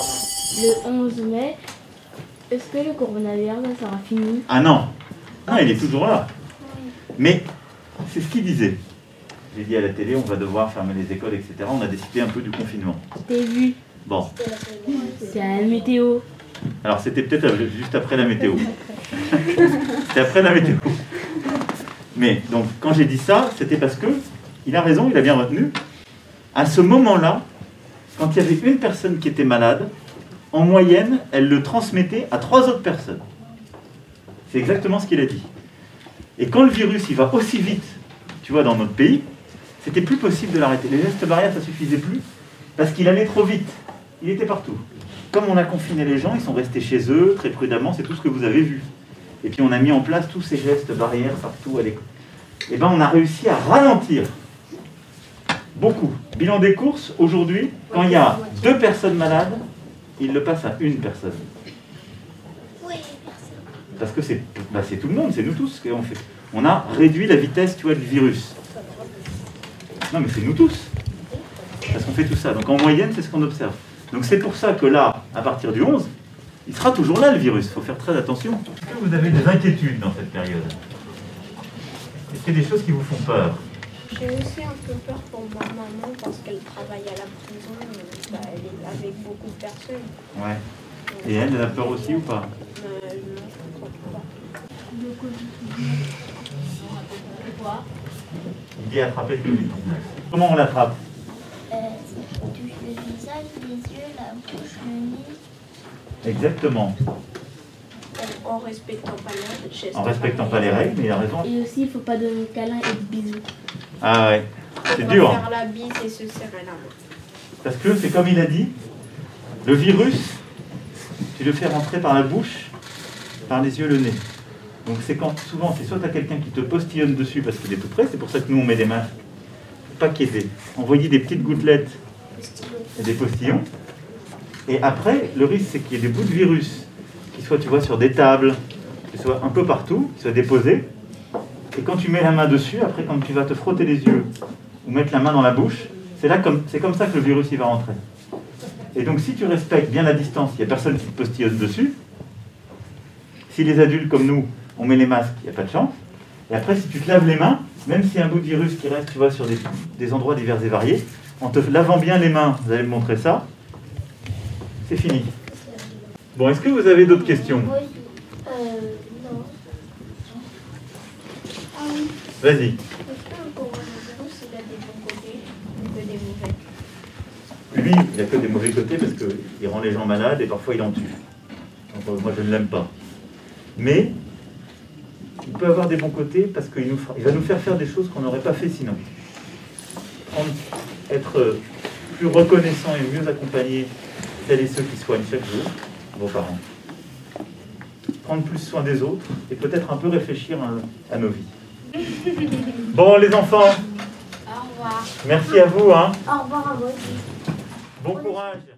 le 11 mai, est-ce que le coronavirus ça sera fini? Ah non Non, il est toujours là. Mais c'est ce qu'il disait. J'ai dit à la télé, on va devoir fermer les écoles, etc. On a décidé un peu du confinement. T'as vu? Bon, C'est la météo. alors c'était peut-être juste après la météo. C'était après la météo. Mais donc, quand j'ai dit ça, c'était parce que, il a raison, il a bien retenu. À ce moment-là, quand il y avait une personne qui était malade, en moyenne, elle le transmettait à trois autres personnes. C'est exactement ce qu'il a dit. Et quand le virus il va aussi vite, tu vois, dans notre pays, c'était plus possible de l'arrêter. Les gestes barrières, ça suffisait plus parce qu'il allait trop vite. Il était partout. Comme on a confiné les gens, ils sont restés chez eux très prudemment, c'est tout ce que vous avez vu. Et puis on a mis en place tous ces gestes barrières partout à l'école. Et ben on a réussi à ralentir beaucoup. Bilan des courses, aujourd'hui, quand il y a deux personnes malades, il le passe à une personne. Parce que c'est bah, c'est tout le monde, c'est nous tous qu'on fait. On a réduit la vitesse, tu vois, du virus. Non, mais c'est nous tous. Parce qu'on fait tout ça. Donc en moyenne, c'est ce qu'on observe. Donc c'est pour ça que là, à partir du 11, il sera toujours là le virus. Il faut faire très attention. Est-ce que vous avez des inquiétudes dans cette période? Est-ce qu'il y a des choses qui vous font peur? J'ai aussi un peu peur pour ma maman parce qu'elle travaille à la prison. et, bah, elle est avec beaucoup de personnes. Ouais. Et elle, elle a peur aussi ou pas? Euh, non, je crois pas. Il dit attraper le Covid. Comment on l'attrape? Euh, le visage, les yeux, la bouche, le nez. Exactement. En respectant pas les gestes En respectant pas les règles, mais il a raison. Et aussi, il faut pas donner de câlin et de bisous. Ah ouais. C'est dur. faire la bise et se serrer la main. Parce que c'est comme il a dit, le virus, tu le fais rentrer par la bouche, par les yeux, le nez. Donc c'est quand souvent c'est soit tu as quelqu'un qui te postillonne dessus parce qu'il est tout près, c'est pour ça que nous on met des masques. Faut Pas des- envoyer des petites gouttelettes et des postillons. Et après, le risque c'est qu'il y ait des bouts de virus qui soient, tu vois, sur des tables, qui soient un peu partout, qui soient déposés. Et quand tu mets la main dessus, après quand tu vas te frotter les yeux ou mettre la main dans la bouche, c'est comme comme ça que le virus il va rentrer. Et donc si tu respectes bien la distance, il n'y a personne qui te postillonne dessus. Si les adultes comme nous, on met les masques, il n'y a pas de chance. Et après, si tu te laves les mains, même s'il y a un bout de virus qui reste, tu vois, sur des, des endroits divers et variés, en te lavant bien les mains, vous allez me montrer ça, c'est fini. Bon, est-ce que vous avez d'autres questions Oui. Euh, non. Ah oui. Vas-y. Est-ce que le coronavirus, il a des bons côtés ou que des mauvais Lui, il n'a que des mauvais côtés parce qu'il rend les gens malades et parfois il en tue. Donc, euh, moi, je ne l'aime pas. Mais il peut avoir des bons côtés parce qu'il nous va nous faire faire des choses qu'on n'aurait pas fait sinon. Être euh, plus reconnaissant et mieux accompagner celles et ceux qui soignent chaque jour, vos parents. Prendre plus soin des autres et peut-être un peu réfléchir à, à nos vies. Bon, les enfants, Au revoir. merci à vous. Hein. Au revoir à vous aussi. Bon courage.